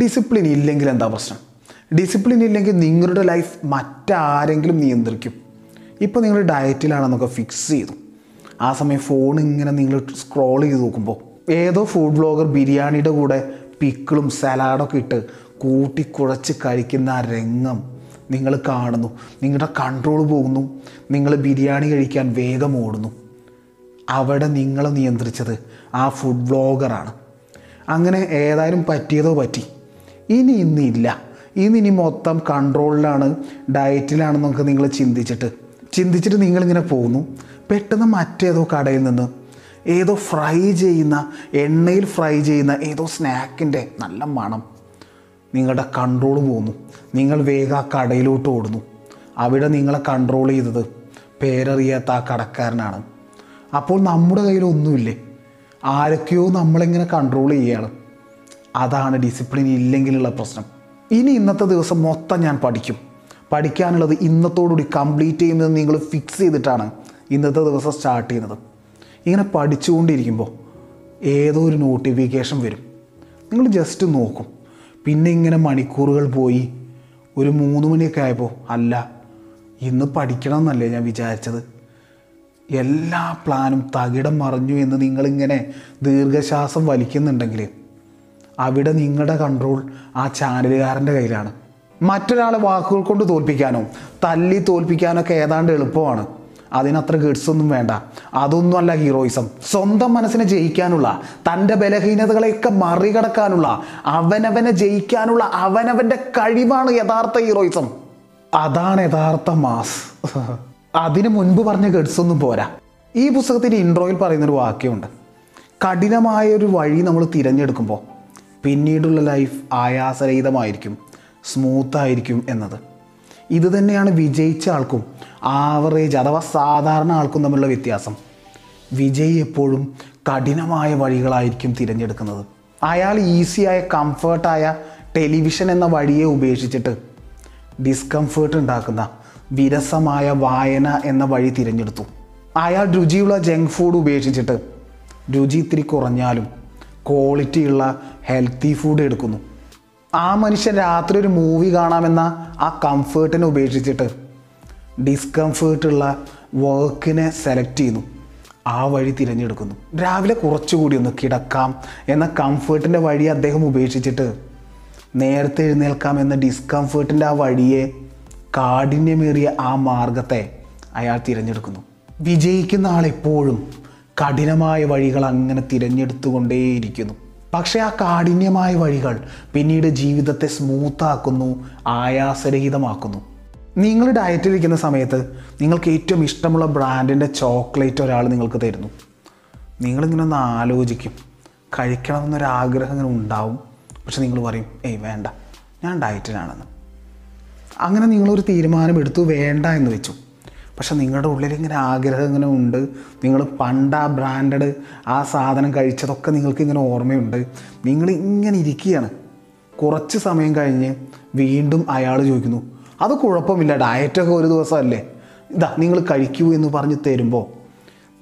Discipline ഇല്ലെങ്കിൽ എന്താ പ്രശ്നം? ഡിസിപ്ലിൻ ഇല്ലെങ്കിൽ നിങ്ങളുടെ ലൈഫ് മറ്റാരെങ്കിലും നിയന്ത്രിക്കും. ഇപ്പോൾ നിങ്ങൾ ഡയറ്റിലാണെന്നൊക്കെ ഫിക്സ് ചെയ്തു. ആ സമയം ഫോൺ ഇങ്ങനെ നിങ്ങൾ സ്ക്രോൾ ചെയ്ത് നോക്കുമ്പോൾ ഏതോ ഫുഡ് ബ്ലോഗർ ബിരിയാണിയുടെ കൂടെ പിക്കിളും സലാഡൊക്കെ ഇട്ട് കൂട്ടി കുഴച്ച് കഴിക്കുന്ന ആ രംഗം നിങ്ങൾ കാണുന്നു. നിങ്ങളുടെ കൺട്രോൾ പോകുന്നു. നിങ്ങൾ ബിരിയാണി കഴിക്കാൻ വേഗം ഓടുന്നു. അവിടെ നിങ്ങളെ നിയന്ത്രിച്ചത് ആ ഫുഡ് ബ്ലോഗറാണ് അങ്ങനെ ഏതായാലും പറ്റിയതോ പറ്റി. ഇനി ഇന്നില്ല. ഇന്ന് ഇനി മൊത്തം കൺട്രോളിലാണ് ഡയറ്റിലാണെന്നൊക്കെ നിങ്ങൾ ചിന്തിച്ചിട്ട്. ചിന്തിച്ചിട്ട് നിങ്ങളിങ്ങനെ പോകുന്നു. പെട്ടെന്ന് മറ്റേതോ കടയിൽ നിന്ന് ഏതോ ഫ്രൈ ചെയ്യുന്ന എണ്ണയിൽ ഫ്രൈ ചെയ്യുന്ന ഏതോ സ്നാക്കിന്റെ നല്ല മണം. നിങ്ങളുടെ കൺട്രോൾ പോകുന്നു. നിങ്ങൾ വേഗം ആ കടയിലോട്ട് ഓടുന്നു. അവിടെ നിങ്ങളെ കൺട്രോൾ ചെയ്തത് പേരറിയാത്ത ആ കടക്കാരനാണ്. അപ്പോൾ നമ്മുടെ കയ്യിൽ ഒന്നുമില്ലേ? ആരൊക്കെയോ നമ്മളിങ്ങനെ കൺട്രോൾ ചെയ്യുകയാണ്. അതാണ് ഡിസിപ്ലിൻ ഇല്ലെങ്കിലുള്ള പ്രശ്നം. ഇനി ഇന്നത്തെ ദിവസം മൊത്തം ഞാൻ പഠിക്കും. പഠിക്കാനുള്ളത് ഇന്നത്തോടുകൂടി കംപ്ലീറ്റ് ചെയ്യുന്നത് നിങ്ങൾ ഫിക്സ് ചെയ്തിട്ടാണ് ഇന്നത്തെ ദിവസം സ്റ്റാർട്ട് ചെയ്യുന്നത്. ഇങ്ങനെ പഠിച്ചുകൊണ്ടിരിക്കുമ്പോൾ ഏതോ ഒരു നോട്ടിഫിക്കേഷൻ വരും. നിങ്ങൾ ജസ്റ്റ് നോക്കും. പിന്നെ ഇങ്ങനെ മണിക്കൂറുകൾ പോയി. ഒരു മൂന്ന് മണിയൊക്കെ ആയപ്പോൾ അല്ല ഇന്ന് പഠിക്കണം എന്നല്ലേ ഞാൻ വിചാരിച്ചത്? എല്ലാ പ്ലാനും തകിടം മറിഞ്ഞു എന്ന് നിങ്ങളിങ്ങനെ ദീർഘശ്വാസം വലിക്കുന്നുണ്ടെങ്കിൽ അവിടെ നിങ്ങളുടെ കൺട്രോൾ ആ ചാനലുകാരന്റെ കയ്യിലാണ്. മറ്റൊരാളെ വാക്കുകൾ കൊണ്ട് തോൽപ്പിക്കാനോ തല്ലി തോൽപ്പിക്കാനൊക്കെ ഏതാണ്ട് എളുപ്പമാണ്. അതിനത്ര ഗഡ്സൊന്നും വേണ്ട. അതൊന്നുമല്ല ഹീറോയിസം സ്വന്തം മനസ്സിനെ ജയിക്കാനുള്ള തന്റെ ബലഹീനതകളെയൊക്കെ മറികടക്കാനുള്ള അവനവനെ ജയിക്കാനുള്ള അവനവന്റെ കഴിവാണ് യഥാർത്ഥ ഹീറോയിസം അതാണ് യഥാർത്ഥ മാസ് അതിനു മുൻപ് പറഞ്ഞ ഗഡ്സൊന്നും പോരാ. ഈ പുസ്തകത്തിന്റെ ഇൻട്രോയിൽ പറയുന്നൊരു വാക്യമുണ്ട്. കഠിനമായ ഒരു വഴി നമ്മൾ തിരഞ്ഞെടുക്കുമ്പോൾ പിന്നീടുള്ള ലൈഫ് ആയാസരഹിതമായിരിക്കും സ്മൂത്തായിരിക്കും എന്നത്. ഇത് തന്നെയാണ് വിജയിച്ച ആൾക്കും ആവറേജ് അഥവാ സാധാരണ ആൾക്കും തമ്മിലുള്ള വ്യത്യാസം. വിജയി എപ്പോഴും കഠിനമായ വഴികളായിരിക്കും തിരഞ്ഞെടുക്കുന്നത്. അയാൾ ഈസിയായ കംഫേർട്ടായ ടെലിവിഷൻ എന്ന വഴിയെ ഉപേക്ഷിച്ചിട്ട് ഡിസ്കംഫേർട്ട് ഉണ്ടാക്കുന്ന വിരസമായ വായന എന്ന വഴി തിരഞ്ഞെടുത്തു. അയാൾ രുചിയുള്ള ജങ്ക് ഫുഡ് ഉപേക്ഷിച്ചിട്ട് രുചി ഇത്തിരി കുറഞ്ഞാലും ക്വാളിറ്റിയുള്ള ഹെൽത്തി ഫുഡ് എടുക്കുന്നു. ആ മനുഷ്യൻ രാത്രി ഒരു മൂവി കാണാമെന്ന ആ കംഫേർട്ടിനെ ഉപേക്ഷിച്ചിട്ട് ഡിസ്കംഫേർട്ടുള്ള വർക്കിനെ സെലക്ട് ചെയ്യുന്നു. ആ വഴി തിരഞ്ഞെടുക്കുന്നു. രാവിലെ കുറച്ചുകൂടി ഒന്ന് കിടക്കാം എന്ന കംഫേർട്ടിന്റെ വഴി അദ്ദേഹം ഉപേക്ഷിച്ചിട്ട് നേരത്തെ എഴുന്നേൽക്കാം എന്ന ഡിസ്കംഫേർട്ടിന്റെ ആ വഴിയെ കാഠിന്യമേറിയ ആ മാർഗത്തെ അയാൾ തിരഞ്ഞെടുക്കുന്നു. വിജയിക്കുന്ന ആൾ എപ്പോഴും കഠിനമായ വഴികൾ അങ്ങനെ തിരഞ്ഞെടുത്തുകൊണ്ടേയിരിക്കുന്നു. പക്ഷേ ആ കാഠിന്യമായ വഴികൾ പിന്നീട് ജീവിതത്തെ സ്മൂത്താക്കുന്നു ആയാസരഹിതമാക്കുന്നു. നിങ്ങൾ ഡയറ്റിലിരിക്കുന്ന സമയത്ത് നിങ്ങൾക്ക് ഏറ്റവും ഇഷ്ടമുള്ള ബ്രാൻഡിന്റെ ചോക്ലേറ്റ് ഒരാൾ നിങ്ങൾക്ക് തരുന്നു. നിങ്ങളിങ്ങനെ ഒന്ന് ആലോചിക്കും. കഴിക്കണമെന്നൊരാഗ്രഹം ഇങ്ങനെ ഉണ്ടാവും. പക്ഷെ നിങ്ങൾ പറയും ഏയ് വേണ്ട. ഞാൻ ഡയറ്റിലാണെന്ന് അങ്ങനെ നിങ്ങളൊരു തീരുമാനം എടുത്തു വേണ്ട എന്ന് വെച്ചു. പക്ഷെ നിങ്ങളുടെ ഉള്ളിലിങ്ങനെ ആഗ്രഹം ഇങ്ങനെ ഉണ്ട്. നിങ്ങൾ പണ്ട് ആ ബ്രാൻഡഡ് ആ സാധനം കഴിച്ചതൊക്കെ നിങ്ങൾക്ക് ഇങ്ങനെ ഓർമ്മയുണ്ട്. നിങ്ങൾ ഇങ്ങനെ ഇരിക്കുകയാണ്. കുറച്ച് സമയം കഴിഞ്ഞ് വീണ്ടും അയാൾ ചോദിക്കുന്നു അത് കുഴപ്പമില്ല ഡയറ്റൊക്കെ ഒരു ദിവസമല്ലേ? ഇതാ നിങ്ങൾ കഴിക്കൂ എന്ന് പറഞ്ഞ് തരുമ്പോൾ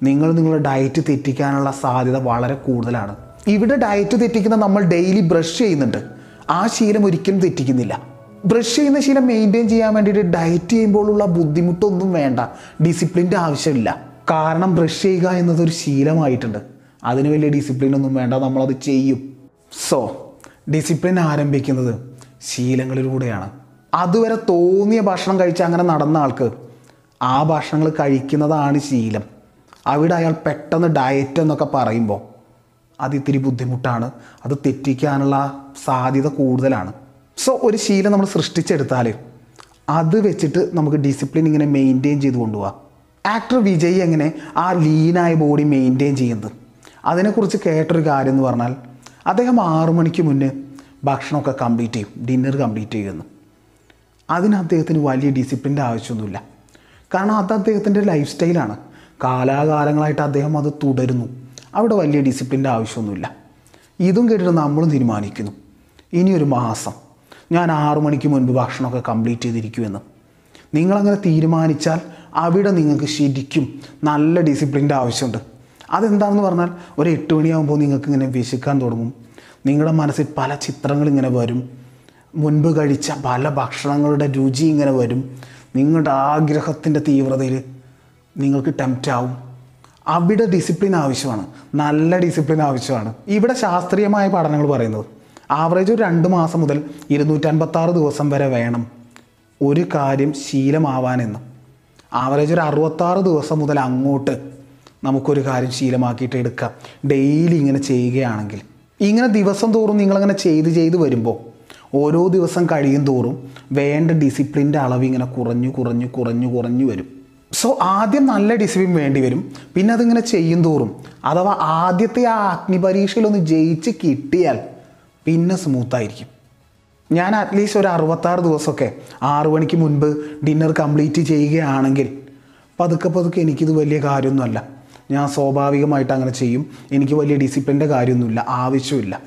നിങ്ങൾ നിങ്ങളുടെ ഡയറ്റ് തെറ്റിക്കാനുള്ള സാധ്യത വളരെ കൂടുതലാണ്. ഇവിടെ ഡയറ്റ് തെറ്റിക്കുന്ന നമ്മൾ ഡെയിലി ബ്രഷ് ചെയ്യുന്നുണ്ട്. ആ ശീലം ഒരിക്കലും തെറ്റിക്കുന്നില്ല. ബ്രഷ് ചെയ്യുന്ന ശീലം മെയിന്റെയിൻ ചെയ്യാൻ വേണ്ടിയിട്ട് ഡയറ്റ് ചെയ്യുമ്പോഴുള്ള ബുദ്ധിമുട്ടൊന്നും വേണ്ട. ഡിസിപ്ലിന്റെ ആവശ്യമില്ല. കാരണം ബ്രഷ് ചെയ്യുക എന്നതൊരു ശീലമായിട്ടുണ്ട്. അതിന് വലിയ ഡിസിപ്ലിൻ ഒന്നും വേണ്ട. നമ്മളത് ചെയ്യും. സോ ഡിസിപ്ലിൻ ആരംഭിക്കുന്നത് ശീലങ്ങളിലൂടെയാണ്. അതുവരെ തോന്നിയ ഭക്ഷണം കഴിച്ച് അങ്ങനെ നടന്ന ആൾക്ക് ആ ഭക്ഷണങ്ങൾ കഴിക്കുന്നതാണ് ശീലം. അവിടെ അയാൾ പെട്ടെന്ന് ഡയറ്റ് എന്നൊക്കെ പറയുമ്പോൾ അത് ഇത്തിരി ബുദ്ധിമുട്ടാണ്. അത് തെറ്റിക്കാനുള്ള സാധ്യത കൂടുതലാണ്. സോ ഒരു ശീലം നമ്മൾ സൃഷ്ടിച്ചെടുത്താൽ അത് വെച്ചിട്ട് നമുക്ക് ഡിസിപ്ലിൻ ഇങ്ങനെ മെയിന്റെയിൻ ചെയ്ത് കൊണ്ടുപോകാം ആക്ടർ വിജയ് എങ്ങനെ ആ ലീനായ ബോഡി മെയിന്റെയിൻ ചെയ്യുന്നത്? അതിനെക്കുറിച്ച് കേട്ടൊരു കാര്യം എന്ന് പറഞ്ഞാൽ അദ്ദേഹം ആറു മണിക്ക് മുന്നേ ഭക്ഷണമൊക്കെ കംപ്ലീറ്റ് ചെയ്യും ഡിന്നർ കംപ്ലീറ്റ് ചെയ്യുന്നു. അതിന് അദ്ദേഹത്തിന് വലിയ ഡിസിപ്ലിന്റെ ആവശ്യമൊന്നുമില്ല. കാരണം അത് അദ്ദേഹത്തിന്റെ ലൈഫ് സ്റ്റൈലാണ് കാലാകാലങ്ങളായിട്ട് അദ്ദേഹം അത് തുടരുന്നു. അവിടെ വലിയ ഡിസിപ്ലിന്റെ ആവശ്യമൊന്നുമില്ല. ഇതും കേട്ടിട്ട് നമ്മളും തീരുമാനിക്കുന്നു. ഇനിയൊരു മാസം. ഞാൻ ആറു മണിക്ക് മുൻപ് ഭക്ഷണമൊക്കെ കംപ്ലീറ്റ് ചെയ്തിരിക്കുമെന്ന്. നിങ്ങളങ്ങനെ തീരുമാനിച്ചാൽ അവിടെ നിങ്ങൾക്ക് ശരിക്കും നല്ല ഡിസിപ്ലിന്റെ ആവശ്യമുണ്ട്. അതെന്താണെന്ന് പറഞ്ഞാൽ ഒരു എട്ട് മണിയാകുമ്പോൾ നിങ്ങൾക്ക് ഇങ്ങനെ വിശക്കാൻ തുടങ്ങും. നിങ്ങളുടെ മനസ്സിൽ പല ചിത്രങ്ങൾ ഇങ്ങനെ വരും. മുൻപ് കഴിച്ച പല ഭക്ഷണങ്ങളുടെ രുചി ഇങ്ങനെ വരും. നിങ്ങളുടെ ആഗ്രഹത്തിന്റെ തീവ്രതയിൽ നിങ്ങൾക്ക് ടെംപ്റ്റ് ആവും. അവിടെ ഡിസിപ്ലിൻ ആവശ്യമാണ്. നല്ല ഡിസിപ്ലിൻ ആവശ്യമാണ്. ഇവിടെ ശാസ്ത്രീയമായ പഠനങ്ങൾ പറയുന്നത്. ആവറേജ് ഒരു രണ്ട് മാസം മുതൽ ഇരുന്നൂറ്റൻപത്താറ് ദിവസം വരെ വേണം ഒരു കാര്യം ശീലമാവാനെന്ന്. ആവറേജ് ഒരു അറുപത്താറ് ദിവസം മുതൽ അങ്ങോട്ട് നമുക്കൊരു കാര്യം ശീലമാക്കിയിട്ട് എടുക്കാം ഡെയിലി ഇങ്ങനെ ചെയ്യുകയാണെങ്കിൽ. ഇങ്ങനെ ദിവസം തോറും നിങ്ങളങ്ങനെ ചെയ്ത് ചെയ്ത് വരുമ്പോൾ ഓരോ ദിവസം കഴിയും തോറും വേണ്ട ഡിസിപ്ലിന്റെ അളവ് ഇങ്ങനെ കുറഞ്ഞു കുറഞ്ഞു കുറഞ്ഞു കുറഞ്ഞു വരും. സോ ആദ്യം നല്ല ഡിസിപ്ലിൻ വേണ്ടി വരും. പിന്നെ അതിങ്ങനെ ചെയ്യും തോറും. അഥവാ ആദ്യത്തെ ആ അഗ്നിപരീക്ഷയിലൊന്ന് ജയിച്ച് കിട്ടിയാൽ പിന്നെ സ്മൂത്തായിരിക്കും ഞാൻ അറ്റ്ലീസ്റ്റ് ഒരു അറുപത്താറ് ദിവസമൊക്കെ ആറു മണിക്ക് മുൻപ് ഡിന്നർ കംപ്ലീറ്റ് ചെയ്യുകയാണെങ്കിൽ പതുക്കെ പതുക്കെ എനിക്കിത് വലിയ കാര്യമൊന്നുമല്ല. ഞാൻ സ്വാഭാവികമായിട്ട് അങ്ങനെ ചെയ്യും. എനിക്ക് വലിയ ഡിസിപ്ലിന്റെ കാര്യമൊന്നുമില്ല ആവശ്യമില്ല.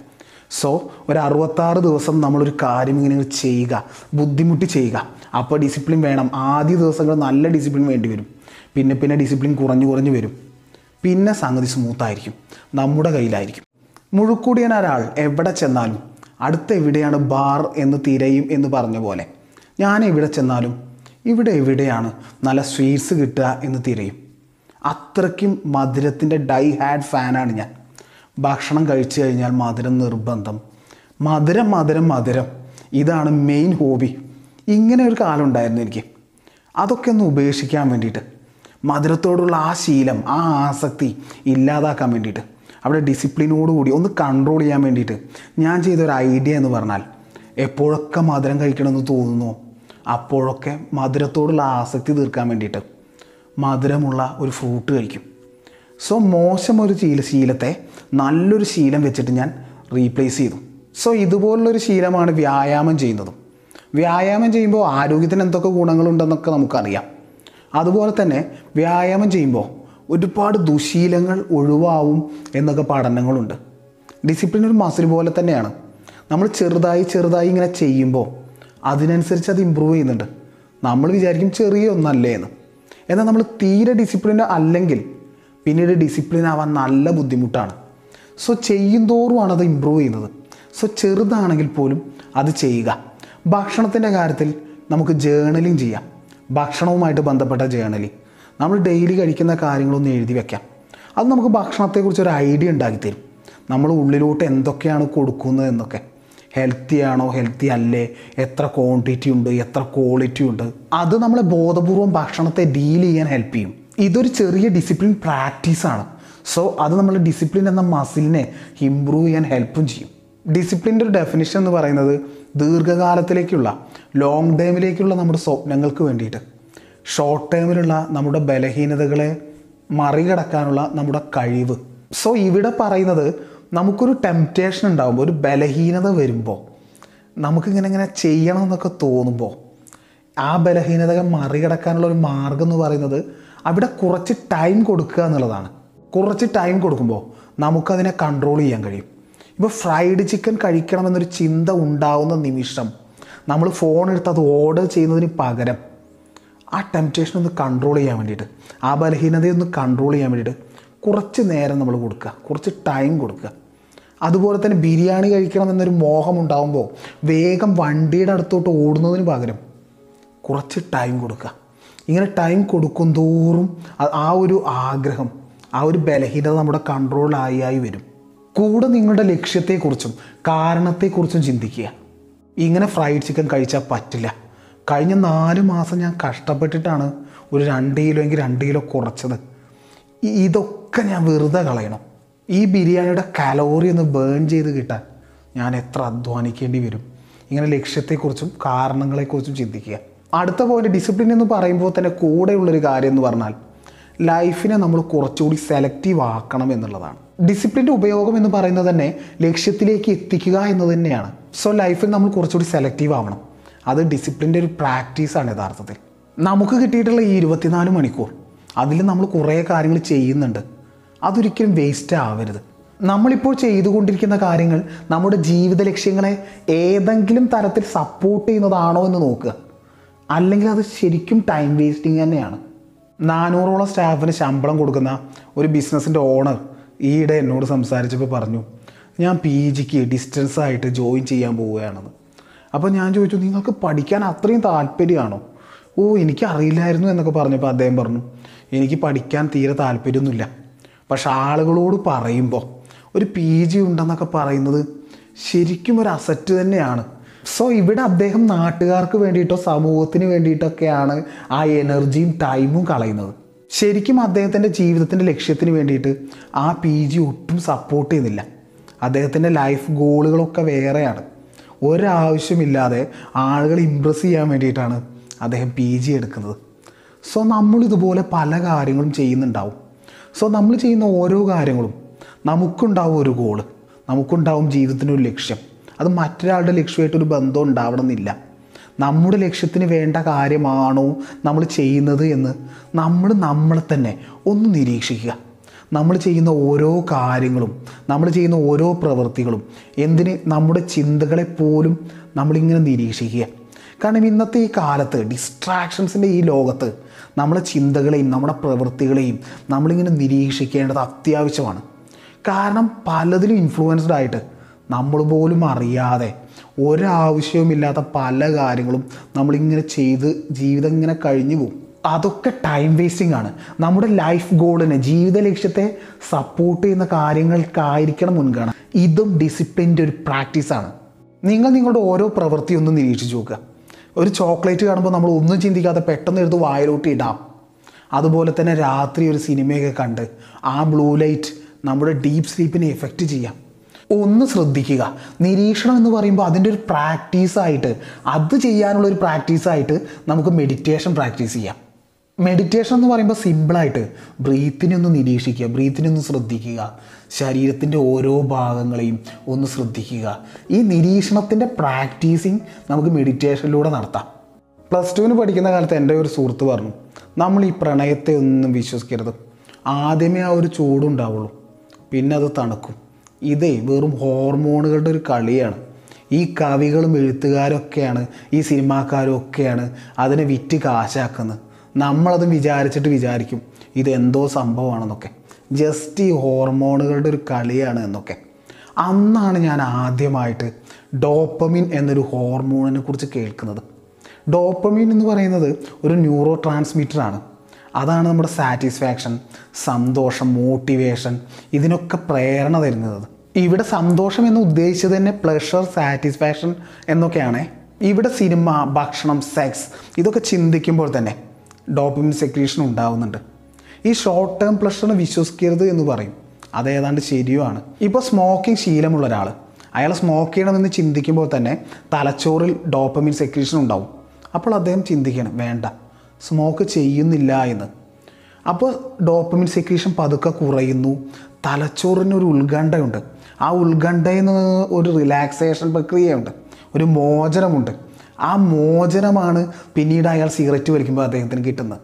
സോ ഒരു അറുപത്താറ് ദിവസം നമ്മളൊരു കാര്യം ഇങ്ങനെ ചെയ്യുക ബുദ്ധിമുട്ടി ചെയ്യുക. അപ്പോൾ ഡിസിപ്ലിൻ വേണം. ആദ്യ ദിവസങ്ങൾ നല്ല ഡിസിപ്ലിൻ വേണ്ടി വരും. പിന്നെ പിന്നെ ഡിസിപ്ലിൻ കുറഞ്ഞു കുറഞ്ഞു വരും. പിന്നെ സംഗതി സ്മൂത്തായിരിക്കും നമ്മുടെ കയ്യിലായിരിക്കും. മുഴുക്കൂടിയൻ ഒരാൾ എവിടെ ചെന്നാലും അടുത്ത എവിടെയാണ് ബാർ എന്ന് തിരയും എന്ന് പറഞ്ഞ പോലെ ഞാൻ എവിടെ ചെന്നാലും ഇവിടെ എവിടെയാണ് നല്ല സ്വീറ്റ്സ് കിട്ടുക എന്ന് തിരയും. അത്രയ്ക്കും മധുരത്തിന്റെ ഡൈ ഹാഡ് ഫാനാണ് ഞാൻ. ഭക്ഷണം കഴിച്ചു കഴിഞ്ഞാൽ മധുരം നിർബന്ധം. മധുരം മധുരം മധുരം. ഇതാണ് മെയിൻ ഹോബി ഇങ്ങനെ ഒരു കാലം ഉണ്ടായിരുന്നു എനിക്ക്. അതൊക്കെ ഒന്ന് ഉപേക്ഷിക്കാൻ വേണ്ടിയിട്ട്. മധുരത്തോടുള്ള ആ ശീലം ആ ആസക്തി ഇല്ലാതാക്കാൻ വേണ്ടിയിട്ട്. അവിടെ ഡിസിപ്ലിനോടുകൂടി ഒന്ന് കൺട്രോൾ ചെയ്യാൻ വേണ്ടിയിട്ട് ഞാൻ ചെയ്തൊരു ഐഡിയ എന്ന് പറഞ്ഞാൽ എപ്പോഴൊക്കെ മധുരം കഴിക്കണമെന്ന് തോന്നുന്നു അപ്പോഴൊക്കെ മധുരത്തോടുള്ള ആസക്തി തീർക്കാൻ വേണ്ടിയിട്ട് മധുരമുള്ള ഒരു ഫ്രൂട്ട് കഴിക്കും. സോ മോശം ഒരു ശീല ശീലത്തെ നല്ലൊരു ശീലം വെച്ചിട്ട് ഞാൻ റീപ്ലേസ് ചെയ്തു. സോ ഇതുപോലുള്ളൊരു ശീലമാണ് വ്യായാമം ചെയ്യുന്നതും. വ്യായാമം ചെയ്യുമ്പോൾ ആരോഗ്യത്തിന് എന്തൊക്കെ ഗുണങ്ങളുണ്ടെന്നൊക്കെ നമുക്കറിയാം. അതുപോലെ തന്നെ വ്യായാമം ചെയ്യുമ്പോൾ ഒരുപാട് ദുശീലങ്ങൾ ഒഴിവാവും എന്നൊക്കെ പഠനങ്ങളുണ്ട്. ഡിസിപ്ലിൻ ഒരു മസിൽ പോലെ തന്നെയാണ്. നമ്മൾ ചെറുതായി ചെറുതായി ഇങ്ങനെ ചെയ്യുമ്പോൾ അതിനനുസരിച്ച് അത് ഇമ്പ്രൂവ് ചെയ്യുന്നുണ്ട്. നമ്മൾ വിചാരിക്കും ചെറിയ ഒന്നല്ലേ എന്ന്. എന്നാൽ നമ്മൾ തീരെ ഡിസിപ്ലിൻ അല്ലെങ്കിൽ പിന്നീട് ഡിസിപ്ലിൻ ആവാൻ നല്ല ബുദ്ധിമുട്ടാണ്. സോ ചെയ്യുന്തോറുമാണ് അത് ഇമ്പ്രൂവ് ചെയ്യുന്നത്. സോ ചെറുതാണെങ്കിൽ പോലും അത് ചെയ്യുക. ഭക്ഷണത്തിന്റെ കാര്യത്തിൽ നമുക്ക് ജേണലിങ് ചെയ്യാം. ഭക്ഷണവുമായിട്ട് ബന്ധപ്പെട്ട ജേണലിങ് നമ്മൾ ഡെയിലി കഴിക്കുന്ന കാര്യങ്ങളൊന്ന് എഴുതി വെക്കാം. അത് നമുക്ക് ഭക്ഷണത്തെക്കുറിച്ച് ഒരു ഐഡിയ ഉണ്ടാക്കി തരും നമ്മൾ ഉള്ളിലോട്ട് എന്തൊക്കെയാണ് കൊടുക്കുന്നത് എന്നൊക്കെ. ഹെൽത്തി ആണോ? ഹെൽത്തി അല്ലേ? എത്ര ക്വാണ്ടിറ്റി ഉണ്ട്? എത്ര ക്വാളിറ്റി ഉണ്ട്? അത് നമ്മളെ ബോധപൂർവം ഭക്ഷണത്തെ ഡീൽ ചെയ്യാൻ ഹെൽപ്പ് ചെയ്യും. ഇതൊരു ചെറിയ ഡിസിപ്ലിൻ പ്രാക്ടീസാണ് സോ അത് നമ്മൾ ഡിസിപ്ലിൻ എന്ന മസിലിനെ ഇമ്പ്രൂവ് ചെയ്യാൻ ഹെൽപ്പും ചെയ്യും. ഡിസിപ്ലിന്റെ ഒരു ഡെഫിനിഷൻ എന്ന് പറയുന്നത് ദീർഘകാലത്തിലേക്കുള്ള ലോങ് ടേമിലേക്കുള്ള നമ്മുടെ സ്വപ്നങ്ങൾക്ക് വേണ്ടിയിട്ട്. ഷോർട്ട് ടേമിലുള്ള നമ്മുടെ ബലഹീനതകളെ മറികടക്കാനുള്ള നമ്മുടെ കഴിവ്. സോ ഇവിടെ പറയുന്നത് നമുക്കൊരു ടെംപ്റ്റേഷൻ ഉണ്ടാകുമ്പോൾ ഒരു ബലഹീനത വരുമ്പോൾ നമുക്കിങ്ങനെ ഇങ്ങനെ ചെയ്യണം എന്നൊക്കെ തോന്നുമ്പോൾ ആ ബലഹീനതകൾ മറികടക്കാനുള്ള ഒരു മാർഗം എന്ന് പറയുന്നത് അവിടെ കുറച്ച് ടൈം കൊടുക്കുക എന്നുള്ളതാണ്. കുറച്ച് ടൈം കൊടുക്കുമ്പോൾ നമുക്കതിനെ കൺട്രോൾ ചെയ്യാൻ കഴിയും. ഇപ്പോൾ ഫ്രൈഡ് ചിക്കൻ കഴിക്കണമെന്നൊരു ചിന്ത ഉണ്ടാവുന്ന നിമിഷം നമ്മൾ ഫോൺ എടുത്ത് അത് ഓർഡർ ചെയ്യുന്നതിന് പകരം ആ ടെംപ്റ്റേഷൻ ഒന്ന് കൺട്രോൾ ചെയ്യാൻ വേണ്ടിയിട്ട് ആ ബലഹീനതയെ ഒന്ന് കൺട്രോൾ ചെയ്യാൻ വേണ്ടിയിട്ട് കുറച്ച് നേരം നമ്മൾ കൊടുക്കുക. കുറച്ച് ടൈം കൊടുക്കുക. അതുപോലെ തന്നെ ബിരിയാണി കഴിക്കണം എന്നൊരു മോഹം ഉണ്ടാകുമ്പോൾ വേഗം വണ്ടിയുടെ അടുത്തോട്ട് ഓടുന്നതിന് പകരം കുറച്ച് ടൈം കൊടുക്കുക. ഇങ്ങനെ ടൈം കൊടുക്കും തോറും ആ ഒരു ആഗ്രഹം ആ ഒരു ബലഹീനത നമ്മുടെ കൺട്രോളായി ആയി വരും. കൂടെ നിങ്ങളുടെ ലക്ഷ്യത്തെക്കുറിച്ചും കാരണത്തെക്കുറിച്ചും ചിന്തിക്കുക. ഇങ്ങനെ ഫ്രൈഡ് ചിക്കൻ കഴിച്ചാൽ പറ്റില്ല. കഴിഞ്ഞ നാല് മാസം ഞാൻ കഷ്ടപ്പെട്ടിട്ടാണ് ഒരു രണ്ട് കിലോ എങ്കിൽ രണ്ട് കിലോ കുറച്ചത്. ഇതൊക്കെ ഞാൻ വെറുതെ കളയണം. ഈ ബിരിയാണിയുടെ കലോറി ഒന്ന് ബേൺ ചെയ്ത് കിട്ടാൻ ഞാൻ എത്ര അധ്വാനിക്കേണ്ടി വരും. ഇങ്ങനെ ലക്ഷ്യത്തെക്കുറിച്ചും കാരണങ്ങളെക്കുറിച്ചും ചിന്തിക്കുക. അടുത്ത പോയിന്റ് ഡിസിപ്ലിൻ എന്ന് പറയുമ്പോൾ തന്നെ കൂടെയുള്ളൊരു കാര്യം എന്ന് പറഞ്ഞാൽ ലൈഫിനെ നമ്മൾ കുറച്ചുകൂടി സെലക്റ്റീവ് ആക്കണം എന്നുള്ളതാണ്. ഡിസിപ്ലിന്റെ ഉപയോഗം എന്ന് പറയുന്നത് തന്നെ ലക്ഷ്യത്തിലേക്ക് എത്തിക്കുക എന്ന് തന്നെയാണ്. സോ ലൈഫിൽ നമ്മൾ കുറച്ചുകൂടി സെലക്റ്റീവ് ആവണം. അത് ഡിസിപ്ലിന്റെ ഒരു പ്രാക്ടീസാണ് യഥാർത്ഥത്തിൽ. നമുക്ക് കിട്ടിയിട്ടുള്ള ഈ ഇരുപത്തിനാല് മണിക്കൂർ അതിൽ നമ്മൾ കുറേ കാര്യങ്ങൾ ചെയ്യുന്നുണ്ട്. അതൊരിക്കലും വേസ്റ്റ് ആവരുത്. നമ്മളിപ്പോൾ ചെയ്തുകൊണ്ടിരിക്കുന്ന കാര്യങ്ങൾ നമ്മുടെ ജീവിത ലക്ഷ്യങ്ങളെ ഏതെങ്കിലും തരത്തിൽ സപ്പോർട്ട് ചെയ്യുന്നതാണോ എന്ന് നോക്കുക. അല്ലെങ്കിൽ അത് ശരിക്കും ടൈം വേസ്റ്റിംഗ് തന്നെയാണ്. നാനൂറോളം സ്റ്റാഫിന് ശമ്പളം കൊടുക്കുന്ന ഒരു ബിസിനസ്സിന്റെ ഓണർ ഈയിടെ എന്നോട് സംസാരിച്ചപ്പോൾ പറഞ്ഞു ഞാൻ പി ജിക്ക് ഡിസ്റ്റൻസായിട്ട് ജോയിൻ ചെയ്യാൻ പോവുകയാണെന്ന് അപ്പോൾ ഞാൻ ചോദിച്ചു നിങ്ങൾക്ക് പഠിക്കാൻ അത്രയും താല്പര്യമാണോ? ഓ എനിക്കറിയില്ലായിരുന്നു എന്നൊക്കെ പറഞ്ഞപ്പോൾ അദ്ദേഹം പറഞ്ഞു എനിക്ക് പഠിക്കാൻ തീരെ താല്പര്യമൊന്നുമില്ല. പക്ഷെ ആളുകളോട് പറയുമ്പോൾ ഒരു പി ജി ഉണ്ടെന്നൊക്കെ പറയുന്നത് ശരിക്കും ഒരു അസറ്റ് തന്നെയാണ്. സോ ഇവിടെ അദ്ദേഹം നാട്ടുകാർക്ക് വേണ്ടിയിട്ടോ സമൂഹത്തിന് വേണ്ടിയിട്ടൊക്കെയാണ് ആ എനർജിയും ടൈമും കളയുന്നത്. ശരിക്കും അദ്ദേഹത്തിന്റെ ജീവിതത്തിന്റെ ലക്ഷ്യത്തിന് വേണ്ടിയിട്ട് ആ പി ജി ഒട്ടും സപ്പോർട്ട് ചെയ്യുന്നില്ല. അദ്ദേഹത്തിന്റെ ലൈഫ് ഗോളുകളൊക്കെ വേറെയാണ്. ഒരാവശ്യമില്ലാതെ ആളുകൾ ഇമ്പ്രസ് ചെയ്യാൻ വേണ്ടിയിട്ടാണ് അദ്ദേഹം പി ജി എടുക്കുന്നത്. സോ നമ്മളിതുപോലെ പല കാര്യങ്ങളും ചെയ്യുന്നുണ്ടാവും. സോ നമ്മൾ ചെയ്യുന്ന ഓരോ കാര്യങ്ങളും നമുക്കുണ്ടാവും ഒരു ഗോൾ നമുക്കുണ്ടാവും ജീവിതത്തിനൊരു ലക്ഷ്യം. അത് മറ്റൊരാളുടെ ലക്ഷ്യമായിട്ടൊരു ബന്ധം ഉണ്ടാവണമെന്നില്ല. നമ്മുടെ ലക്ഷ്യത്തിന് വേണ്ട കാര്യമാണോ നമ്മൾ ചെയ്യുന്നത് എന്ന് നമ്മൾ നമ്മളെ തന്നെ ഒന്ന് നിരീക്ഷിക്കുക. നമ്മൾ ചെയ്യുന്ന ഓരോ കാര്യങ്ങളും നമ്മൾ ചെയ്യുന്ന ഓരോ പ്രവൃത്തികളും എന്തിന് നമ്മുടെ ചിന്തകളെ പോലും നമ്മളിങ്ങനെ നിരീക്ഷിക്കുക. കാരണം ഇന്നത്തെ ഈ കാലത്ത് ഡിസ്ട്രാക്ഷൻസിന്റെ ഈ ലോകത്ത് നമ്മുടെ ചിന്തകളെയും നമ്മുടെ പ്രവൃത്തികളെയും നമ്മളിങ്ങനെ നിരീക്ഷിക്കേണ്ടത് അത്യാവശ്യമാണ്. കാരണം പലതിലും ഇൻഫ്ലുവൻസ്ഡ് ആയിട്ട് നമ്മൾ പോലും അറിയാതെ ഒരാവശ്യവുമില്ലാത്ത പല കാര്യങ്ങളും നമ്മളിങ്ങനെ ചെയ്ത് ജീവിതം ഇങ്ങനെ കഴിഞ്ഞു പോകും. അതൊക്കെ ടൈം വേസ്റ്റിംഗ് ആണ്. നമ്മുടെ ലൈഫ് ഗോളിനെ ജീവിത ലക്ഷ്യത്തെ സപ്പോർട്ട് ചെയ്യുന്ന കാര്യങ്ങൾക്കായിരിക്കണം മുൻഗണന. ഇതും ഡിസിപ്ലിന്റെ ഒരു പ്രാക്ടീസാണ് നിങ്ങൾ നിങ്ങളുടെ ഓരോ പ്രവൃത്തി ഒന്ന് നിരീക്ഷിച്ച് നോക്കുക. ഒരു ചോക്ലേറ്റ് കാണുമ്പോൾ നമ്മൾ ഒന്നും ചിന്തിക്കാതെ പെട്ടെന്ന് എടുത്ത് വായിലോട്ട് ഇടാം. അതുപോലെ തന്നെ രാത്രി ഒരു സിനിമയൊക്കെ കണ്ട് ആ ബ്ലൂ ലൈറ്റ് നമ്മുടെ ഡീപ്പ് സ്ലീപ്പിനെ എഫക്റ്റ് ചെയ്യാം. ഒന്ന് ശ്രദ്ധിക്കുക. നിരീക്ഷണം എന്ന് പറയുമ്പോൾ അതിന്റെ ഒരു പ്രാക്ടീസായിട്ട് അത് ചെയ്യാനുള്ള ഒരു പ്രാക്ടീസായിട്ട് നമുക്ക് മെഡിറ്റേഷൻ പ്രാക്ടീസ് ചെയ്യാം. മെഡിറ്റേഷൻ എന്ന് പറയുമ്പോൾ സിമ്പിളായിട്ട് ബ്രീത്തിനെ ഒന്ന് നിരീക്ഷിക്കുക ബ്രീത്തിനെ ഒന്ന് ശ്രദ്ധിക്കുക. ശരീരത്തിന്റെ ഓരോ ഭാഗങ്ങളെയും ഒന്ന് ശ്രദ്ധിക്കുക. ഈ നിരീക്ഷണത്തിന്റെ പ്രാക്ടീസിങ് നമുക്ക് മെഡിറ്റേഷനിലൂടെ നടത്താം. പ്ലസ് ടുവിന് പഠിക്കുന്ന കാലത്ത് എന്റെ ഒരു സുഹൃത്ത് പറഞ്ഞു നമ്മൾ ഈ പ്രണയത്തെ ഒന്നും വിശ്വസിക്കരുത്. ആദ്യമേ ആ ഒരു ചൂടുണ്ടാവുള്ളൂ പിന്നെ അത് തണുക്കും. ഇതേ വെറും ഹോർമോണുകളുടെ ഒരു കളിയാണ്. ഈ കവികളും എഴുത്തുകാരൊക്കെയാണ് ഈ സിനിമാക്കാരും ഒക്കെയാണ് അതിനെ വിറ്റ് കാശാക്കുന്നത്. നമ്മളത് വിചാരിച്ചിട്ട് വിചാരിക്കും ഇതെന്തോ സംഭവമാണെന്നൊക്കെ. ജസ്റ്റ് ഈ ഹോർമോണുകളുടെ ഒരു കളിയാണ് എന്നൊക്കെ. അന്നാണ് ഞാൻ ആദ്യമായിട്ട് ഡോപ്പമിൻ എന്നൊരു ഹോർമോണിനെ കുറിച്ച് കേൾക്കുന്നത്. ഡോപ്പമിൻ എന്ന് പറയുന്നത് ഒരു ന്യൂറോ ട്രാൻസ്മിറ്ററാണ് അതാണ് നമ്മുടെ സാറ്റിസ്ഫാക്ഷൻ സന്തോഷം മോട്ടിവേഷൻ ഇതിനൊക്കെ പ്രേരണ തരുന്നത്. ഇവിടെ സന്തോഷം എന്ന് ഉദ്ദേശിച്ചത് തന്നെ പ്ലഷർ സാറ്റിസ്ഫാക്ഷൻ എന്നൊക്കെയാണ്. ഇവിടെ സിനിമ ഭക്ഷണം സെക്സ് ഇതൊക്കെ ചിന്തിക്കുമ്പോൾ തന്നെ ഡോപ്പമിൻ സെക്രീഷൻ ഉണ്ടാവുന്നുണ്ട്. ഈ ഷോർട്ട് ടേം പ്ലഷറിനെ വിശ്വസിക്കരുത് എന്ന് പറയും. അത് ഏതാണ്ട് ശരിയുമാണ്. ഇപ്പോൾ സ്മോക്കിംഗ് ശീലമുള്ള ഒരാൾ അയാൾ സ്മോക്ക് ചെയ്യണമെന്ന് ചിന്തിക്കുമ്പോൾ തന്നെ തലച്ചോറിൽ ഡോപ്പമിൻ സെക്രീഷൻ ഉണ്ടാവും. അപ്പോൾ അദ്ദേഹം ചിന്തിക്കണം വേണ്ട സ്മോക്ക് ചെയ്യുന്നില്ല എന്ന്. അപ്പോൾ ഡോപ്പമിൻ സെക്രീഷൻ പതുക്കെ കുറയുന്നു. തലച്ചോറിന് ഒരു ഉത്കണ്ഠയുണ്ട്. ആ ഉത്കണ്ഠയിൽ നിന്ന് ഒരു റിലാക്സേഷൻ പ്രക്രിയയുണ്ട്. ഒരു മോചനമുണ്ട്. ആ മോചനമാണ് പിന്നീട് അയാൾ സിഗരറ്റ് വലിക്കുമ്പോൾ അദ്ദേഹത്തിന് കിട്ടുന്നത്.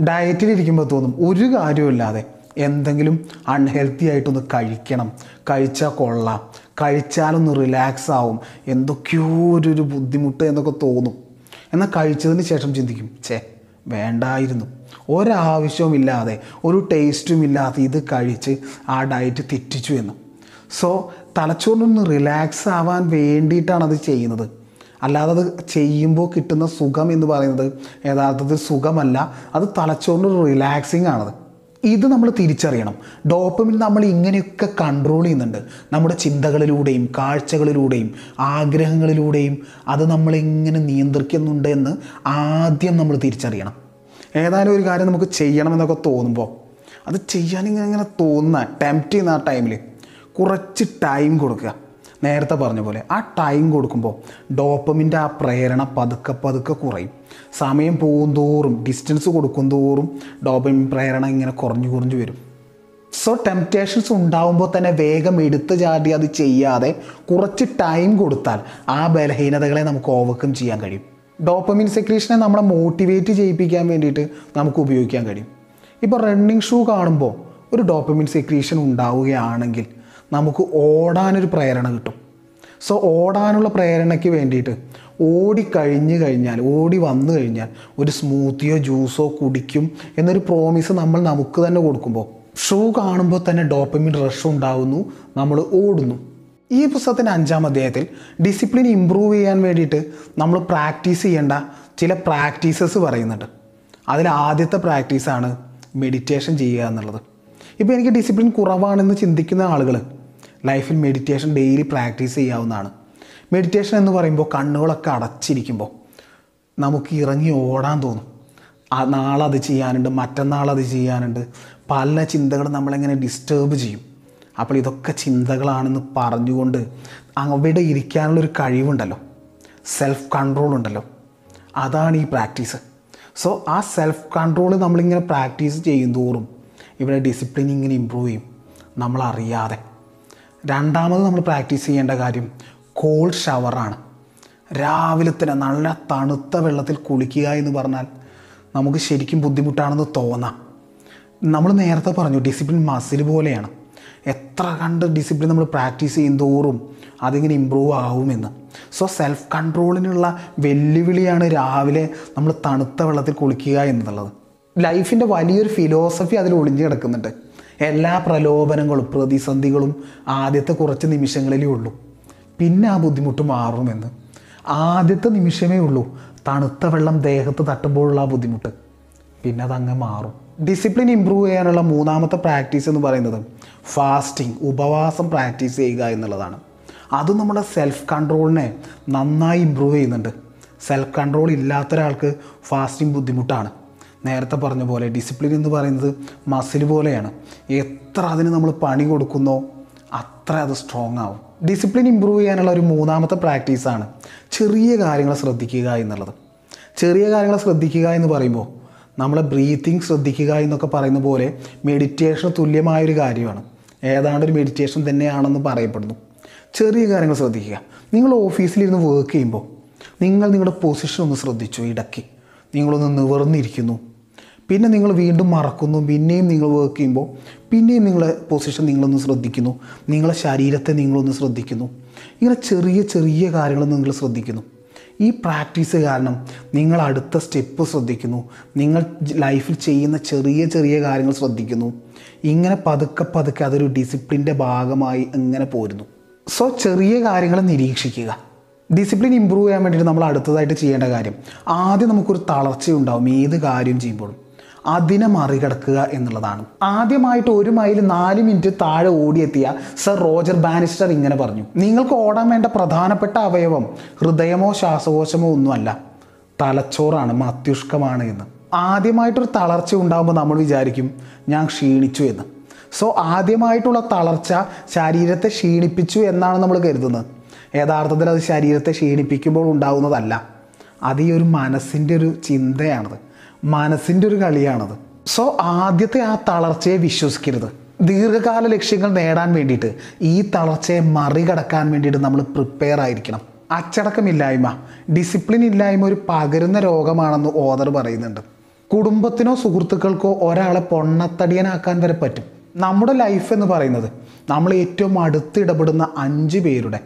ഡയറ്റിലിരിക്കുമ്പോൾ തോന്നും ഒരു കാര്യമില്ലാതെ എന്തെങ്കിലും അൺഹെൽത്തി ആയിട്ടൊന്ന് കഴിക്കണം. കഴിച്ചാൽ കൊള്ളാം. കഴിച്ചാലൊന്ന് റിലാക്സ് ആവും. എന്തൊക്കെയോ ഒരു ബുദ്ധിമുട്ട് എന്നൊക്കെ തോന്നും. എന്നാൽ കഴിച്ചതിന് ശേഷം ചിന്തിക്കും ചേ വേണ്ടായിരുന്നു. ഒരാവശ്യവുമില്ലാതെ ഒരു ടേസ്റ്റും ഇല്ലാതെ ഇത് കഴിച്ച് ആ ഡയറ്റ് തെറ്റിച്ചു എന്ന്. സോ തലച്ചോറിനൊന്ന് റിലാക്സ് ആവാൻ വേണ്ടിയിട്ടാണ് അത് ചെയ്യുന്നത്. അല്ലാതെ അത് ചെയ്യുമ്പോൾ കിട്ടുന്ന സുഖം എന്ന് പറയുന്നത് യഥാർത്ഥത്തിൽ സുഖമല്ല. അത് തലച്ചോറിന് റിലാക്സിങ് ആണത്. ഇത് നമ്മൾ തിരിച്ചറിയണം. ഡോപ്പമിൻ നമ്മൾ ഇങ്ങനെയൊക്കെ കൺട്രോൾ ചെയ്യുന്നുണ്ട്. നമ്മുടെ ചിന്തകളിലൂടെയും കാഴ്ചകളിലൂടെയും ആഗ്രഹങ്ങളിലൂടെയും അത് നമ്മളിങ്ങനെ നിയന്ത്രിക്കുന്നുണ്ട് എന്ന് ആദ്യം നമ്മൾ തിരിച്ചറിയണം. ഏതായാലും ഒരു കാര്യം നമുക്ക് ചെയ്യണമെന്നൊക്കെ തോന്നുമ്പോൾ അത് ചെയ്യാൻ ഇങ്ങനെ ഇങ്ങനെ തോന്നുന്ന ടെംപ്റ്റ് ചെയ്യുന്ന ആ ടൈമിൽ കുറച്ച് ടൈം കൊടുക്കുക. നേരത്തെ പറഞ്ഞ പോലെ ആ ടൈം കൊടുക്കുമ്പോൾ ഡോപ്പമിന്റെ ആ പ്രേരണ പതുക്കെ പതുക്കെ കുറയും. സമയം പോകും തോറും ഡിസ്റ്റൻസ് കൊടുക്കും തോറും ഡോപ്പമിൻ പ്രേരണ ഇങ്ങനെ കുറഞ്ഞു കുറഞ്ഞു വരും. സോ ടെംപ്റ്റേഷൻസ് ഉണ്ടാവുമ്പോൾ തന്നെ വേഗം എടുത്തു ചാടി അത് ചെയ്യാതെ കുറച്ച് ടൈം കൊടുത്താൽ ആ ബലഹീനതകളെ നമുക്ക് ഓവർകം ചെയ്യാൻ കഴിയും. ഡോപ്പമിൻ സെക്രീഷനെ നമ്മളെ മോട്ടിവേറ്റ് ചെയ്യിപ്പിക്കാൻ വേണ്ടിയിട്ട് നമുക്ക് ഉപയോഗിക്കാൻ കഴിയും. ഇപ്പോൾ റണ്ണിങ് ഷൂ കാണുമ്പോൾ ഒരു ഡോപ്പമിൻ സെക്രീഷൻ ഉണ്ടാവുകയാണെങ്കിൽ നമുക്ക് ഓടാനൊരു പ്രേരണ കിട്ടും. സോ ഓടാനുള്ള പ്രേരണയ്ക്ക് വേണ്ടിയിട്ട് ഓടിക്കഴിഞ്ഞ് കഴിഞ്ഞാൽ ഓടി വന്നു കഴിഞ്ഞാൽ ഒരു സ്മൂത്തിയോ ജ്യൂസോ കുടിക്കും എന്നൊരു പ്രോമിസ് നമ്മൾ നമുക്ക് തന്നെ കൊടുക്കുമ്പോൾ ഷൂ കാണുമ്പോൾ തന്നെ ഡോപ്പമിൻ റഷ് ഉണ്ടാവുന്നു നമ്മൾ ഓടുന്നു. ഈ പുസ്തകത്തിന്റെ അഞ്ചാം അധ്യായത്തിൽ ഡിസിപ്ലിൻ ഇമ്പ്രൂവ് ചെയ്യാൻ വേണ്ടിയിട്ട് നമ്മൾ പ്രാക്ടീസ് ചെയ്യേണ്ട ചില പ്രാക്ടീസസ് പറയുന്നുണ്ട്. അതിൽ ആദ്യത്തെ പ്രാക്ടീസാണ് മെഡിറ്റേഷൻ ചെയ്യുക എന്നുള്ളത്. ഇപ്പോൾ എനിക്ക് ഡിസിപ്ലിൻ കുറവാണെന്ന് ചിന്തിക്കുന്ന ആളുകൾ ലൈഫിൽ മെഡിറ്റേഷൻ ഡെയിലി പ്രാക്ടീസ് ചെയ്യാവുന്നതാണ്. മെഡിറ്റേഷൻ എന്ന് പറയുമ്പോൾ കണ്ണുകളൊക്കെ അടച്ചിരിക്കുമ്പോൾ നമുക്ക് ഇറങ്ങി ഓടാൻ തോന്നും. ആ നാളെ അത് ചെയ്യാനുണ്ട് മറ്റന്നാൾ അത് ചെയ്യാനുണ്ട്. പല ചിന്തകളും നമ്മളെങ്ങനെ ഡിസ്റ്റേബ് ചെയ്യും. അപ്പോൾ ഇതൊക്കെ ചിന്തകളാണെന്ന് പറഞ്ഞുകൊണ്ട് അവിടെ ഇരിക്കാനുള്ളൊരു കഴിവുണ്ടല്ലോ. സെൽഫ് കൺട്രോൾ ഉണ്ടല്ലോ. അതാണ് ഈ പ്രാക്ടീസ് സോ ആ സെൽഫ് കൺട്രോൾ നമ്മളിങ്ങനെ പ്രാക്ടീസ് ചെയ്യും തോറും ഇവിടെ ഡിസിപ്ലിൻ ഇങ്ങനെ ഇമ്പ്രൂവ് ചെയ്യും. നമ്മളറിയാതെ. രണ്ടാമത് നമ്മൾ പ്രാക്ടീസ് ചെയ്യേണ്ട കാര്യം കോൾഡ് ഷവറാണ് രാവിലെ തന്നെ നല്ല തണുത്ത വെള്ളത്തിൽ കുളിക്കുക എന്ന് പറഞ്ഞാൽ നമുക്ക് ശരിക്കും ബുദ്ധിമുട്ടാണെന്ന് തോന്നാം. നമ്മൾ നേരത്തെ പറഞ്ഞു ഡിസിപ്ലിൻ മസിൽ പോലെയാണ്. എത്ര കണ്ട് ഡിസിപ്ലിൻ നമ്മൾ പ്രാക്ടീസ് ചെയ്യും തോറും അതിങ്ങനെ ഇമ്പ്രൂവ് ആവുമെന്ന്. സോ സെൽഫ് കൺട്രോളിനുള്ള വെല്ലുവിളിയാണ് രാവിലെ നമ്മൾ തണുത്ത വെള്ളത്തിൽ കുളിക്കുക എന്നുള്ളത്. ലൈഫിന്റെ വലിയൊരു ഫിലോസഫി അതിൽ ഒളിഞ്ഞു കിടക്കുന്നുണ്ട്. എല്ലാ പ്രലോഭനങ്ങളും പ്രതിസന്ധികളും ആദ്യത്തെ കുറച്ച് നിമിഷങ്ങളിലേ ഉള്ളൂ. പിന്നെ ആ ബുദ്ധിമുട്ട് മാറുമെന്ന്. ആദ്യത്തെ നിമിഷമേ ഉള്ളൂ. തണുത്ത വെള്ളം ദേഹത്ത് തട്ടുമ്പോഴുള്ള ആ ബുദ്ധിമുട്ട്. പിന്നെ അതങ്ങ് മാറും. ഡിസിപ്ലിൻ ഇമ്പ്രൂവ് ചെയ്യാനുള്ള മൂന്നാമത്തെ പ്രാക്ടീസ് എന്ന് പറയുന്നത് ഫാസ്റ്റിംഗ് ഉപവാസം പ്രാക്ടീസ് ചെയ്യുക എന്നുള്ളതാണ്. അത് നമ്മുടെ സെൽഫ് കൺട്രോളിനെ നന്നായി ഇമ്പ്രൂവ് ചെയ്യുന്നുണ്ട്. സെൽഫ് കൺട്രോൾ ഇല്ലാത്ത ഒരാൾക്ക് ഫാസ്റ്റിംഗ് ബുദ്ധിമുട്ടാണ്. നേരത്തെ പറഞ്ഞ പോലെ ഡിസിപ്ലിൻ എന്ന് പറയുന്നത് മസിൽ പോലെയാണ്. എത്ര അതിന് നമ്മൾ പണി കൊടുക്കുന്നോ അത്ര അത് സ്ട്രോങ് ആവും. ഡിസിപ്ലിൻ ഇമ്പ്രൂവ് ചെയ്യാനുള്ള ഒരു മൂന്നാമത്തെ പ്രാക്ടീസാണ് ചെറിയ കാര്യങ്ങൾ ശ്രദ്ധിക്കുക എന്നുള്ളത്. ചെറിയ കാര്യങ്ങൾ ശ്രദ്ധിക്കുക എന്ന് പറയുമ്പോൾ നമ്മളെ ബ്രീത്തിങ് ശ്രദ്ധിക്കുക എന്നൊക്കെ പറയുന്ന പോലെ മെഡിറ്റേഷൻ തുല്യമായൊരു കാര്യമാണ്. ഏതാണ്ട് ഒരു മെഡിറ്റേഷൻ തന്നെയാണെന്ന് പറയപ്പെടുന്നു. ചെറിയ കാര്യങ്ങൾ ശ്രദ്ധിക്കുക. നിങ്ങൾ ഓഫീസിലിരുന്ന് വർക്ക് ചെയ്യുമ്പോൾ നിങ്ങൾ നിങ്ങളുടെ പൊസിഷൻ ഒന്ന് ശ്രദ്ധിച്ചു ഇടയ്ക്ക്. നിങ്ങളൊന്ന് നിവർന്നിരിക്കുന്നു. പിന്നെ നിങ്ങൾ വീണ്ടും മറക്കുന്നു പിന്നെയും നിങ്ങൾ വർക്ക് ചെയ്യുമ്പോൾ പിന്നെയും നിങ്ങളെ പൊസിഷൻ നിങ്ങളൊന്ന് ശ്രദ്ധിക്കുന്നു. നിങ്ങളെ ശരീരത്തെ നിങ്ങളൊന്ന് ശ്രദ്ധിക്കുന്നു. ഇങ്ങനെ ചെറിയ ചെറിയ കാര്യങ്ങൾ നിങ്ങൾ ശ്രദ്ധിക്കുന്നു. ഈ പ്രാക്ടീസ് കാരണം നിങ്ങൾ അടുത്ത സ്റ്റെപ്പ് ശ്രദ്ധിക്കുന്നു. നിങ്ങൾ ലൈഫിൽ ചെയ്യുന്ന ചെറിയ ചെറിയ കാര്യങ്ങൾ ശ്രദ്ധിക്കുന്നു. ഇങ്ങനെ പതുക്കെ പതുക്കെ അതൊരു ഡിസിപ്ലിന്റെ ഭാഗമായി ഇങ്ങനെ പോരുന്നു. സോ ചെറിയ കാര്യങ്ങൾ നിരീക്ഷിക്കുക. ഡിസിപ്ലിൻ ഇമ്പ്രൂവ് ചെയ്യാൻ വേണ്ടിയിട്ട് നമ്മൾ അടുത്തതായിട്ട് ചെയ്യേണ്ട കാര്യം ആദ്യം നമുക്കൊരു തളർച്ചയുണ്ടാവും ഏത് കാര്യം ചെയ്യുമ്പോഴും. അതിനെ മറികടക്കുക എന്നുള്ളതാണ്. ആദ്യമായിട്ട് ഒരു മൈൽ നാല് മിനിറ്റ് താഴെ ഓടിയെത്തിയ സർ റോജർ ബാനിസ്റ്റർ ഇങ്ങനെ പറഞ്ഞു. നിങ്ങൾക്ക് ഓടാൻ വേണ്ട പ്രധാനപ്പെട്ട അവയവം ഹൃദയമോ ശ്വാസകോശമോ ഒന്നുമല്ല. തലച്ചോറാണ് മസ്തിഷ്കമാണ് എന്ന്. ആദ്യമായിട്ടൊരു തളർച്ച ഉണ്ടാകുമ്പോൾ നമ്മൾ വിചാരിക്കും ഞാൻ ക്ഷീണിച്ചു എന്ന്. സോ ആദ്യമായിട്ടുള്ള തളർച്ച ശരീരത്തെ ക്ഷീണിപ്പിച്ചു എന്നാണ് നമ്മൾ കരുതുന്നത്. യഥാർത്ഥത്തിൽ അത് ശരീരത്തെ ക്ഷീണിപ്പിക്കുമ്പോൾ ഉണ്ടാകുന്നതല്ല അത് ഈ ഒരു മനസ്സിന്റെ ഒരു ചിന്തയാണത്. മനസ്സിന്റെ ഒരു കളിയാണത്. സോ ആദ്യത്തെ ആ തളർച്ചയെ വിശ്വസിക്കരുത്. ദീർഘകാല ലക്ഷ്യങ്ങൾ നേടാൻ വേണ്ടിയിട്ട് ഈ തളർച്ചയെ മറികടക്കാൻ വേണ്ടിയിട്ട് നമ്മൾ പ്രിപ്പയർ ആയിരിക്കണം. അച്ചടക്കമില്ലായ്മ ഡിസിപ്ലിൻ ഇല്ലായ്മ ഒരു പകരുന്ന രോഗമാണെന്ന് ഓദർ പറയുന്നുണ്ട്. കുടുംബത്തിനോ സുഹൃത്തുക്കൾക്കോ ഒരാളെ പൊണ്ണത്തടിയനാക്കാൻ വരെ പറ്റും. നമ്മുടെ ലൈഫ് എന്ന് പറയുന്നത് നമ്മൾ ഏറ്റവും അടുത്തിടപെടുന്ന അഞ്ച് പേരുടെ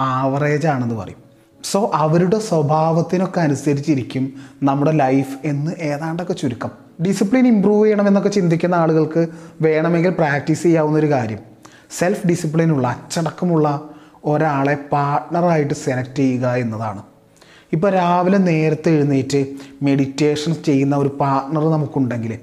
ആവറേജ് ആണെന്ന് പറയും. സോ അവരുടെ സ്വഭാവത്തിനൊക്കെ അനുസരിച്ചിരിക്കും നമ്മുടെ ലൈഫ് എന്ന് ഏതാണ്ടൊക്കെ ചുരുക്കം. ഡിസിപ്ലിൻ ഇമ്പ്രൂവ് ചെയ്യണമെന്നൊക്കെ ചിന്തിക്കുന്ന ആളുകൾക്ക് വേണമെങ്കിൽ പ്രാക്ടീസ് ചെയ്യാവുന്ന ഒരു കാര്യം. സെൽഫ് ഡിസിപ്ലിനുള്ള അച്ചടക്കമുള്ള ഒരാളെ പാർട്ട്ണറായിട്ട് സെലക്ട് ചെയ്യുക എന്നതാണ്. ഇപ്പോൾ രാവിലെ നേരത്തെ എഴുന്നേറ്റ് മെഡിറ്റേഷൻ ചെയ്യുന്ന ഒരു പാർട്ട്ണർ നമുക്കുണ്ടെങ്കിൽ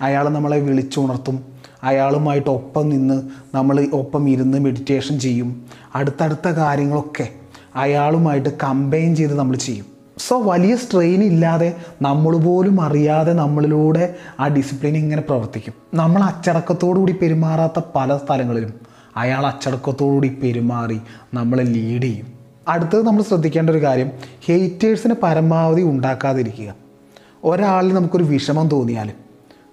അയാൾ നമ്മളെ വിളിച്ചുണർത്തും. അയാളുമായിട്ട് ഒപ്പം നിന്ന് നമ്മൾ ഒപ്പം ഇരുന്ന് മെഡിറ്റേഷൻ ചെയ്യും. അടുത്തടുത്ത കാര്യങ്ങളൊക്കെ അയാളുമായിട്ട് കമ്പൈൻ ചെയ്ത് നമ്മൾ ചെയ്യും. സോ വലിയ സ്ട്രെയിൻ ഇല്ലാതെ നമ്മൾ പോലും അറിയാതെ നമ്മളിലൂടെ ആ ഡിസിപ്ലിൻ ഇങ്ങനെ പ്രവർത്തിക്കും. നമ്മൾ അച്ചടക്കത്തോടു കൂടി പെരുമാറാത്ത പല സ്ഥലങ്ങളിലും അയാൾ അച്ചടക്കത്തോടുകൂടി പെരുമാറി നമ്മളെ ലീഡ് ചെയ്യും. അടുത്തത് നമ്മൾ ശ്രദ്ധിക്കേണ്ട ഒരു കാര്യം ഹെയ്റ്റേഴ്സിന് പരമാവധി ഉണ്ടാക്കാതിരിക്കുക. ഒരാളിൽ നമുക്കൊരു വിഷമം തോന്നിയാൽ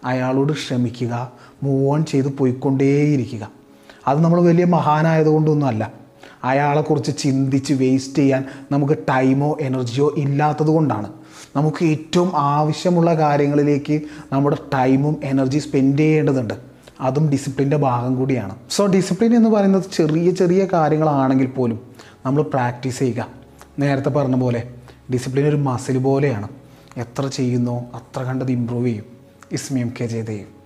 അയാളോട് ക്ഷമിക്കുക മൂവ് ഓൺ ചെയ്ത് പോയിക്കൊണ്ടേയിരിക്കുക. അത് നമ്മൾ വലിയ മഹാനായതുകൊണ്ടൊന്നും അല്ല അയാളെക്കുറിച്ച് ചിന്തിച്ച് വേസ്റ്റ് ചെയ്യാൻ നമുക്ക് ടൈമോ എനർജിയോ ഇല്ലാത്തത് കൊണ്ടാണ്. നമുക്ക് ഏറ്റവും ആവശ്യമുള്ള കാര്യങ്ങളിലേക്ക് നമ്മുടെ ടൈമും എനർജി സ്പെൻഡ് ചെയ്യേണ്ടതുണ്ട്. അതും ഡിസിപ്ലിന്റെ ഭാഗം കൂടിയാണ്. സോ ഡിസിപ്ലിൻ എന്ന് പറയുന്നത് ചെറിയ ചെറിയ കാര്യങ്ങളാണെങ്കിൽ പോലും നമ്മൾ പ്രാക്ടീസ് ചെയ്യുക. നേരത്തെ പറഞ്ഞ പോലെ ഡിസിപ്ലിൻ ഒരു മസിൽ പോലെയാണ്. എത്ര ചെയ്യുന്നോ അത്ര കണ്ടത് ഇമ്പ്രൂവ് ചെയ്യും. ഇസ്മിയം കെ ജയദേവ്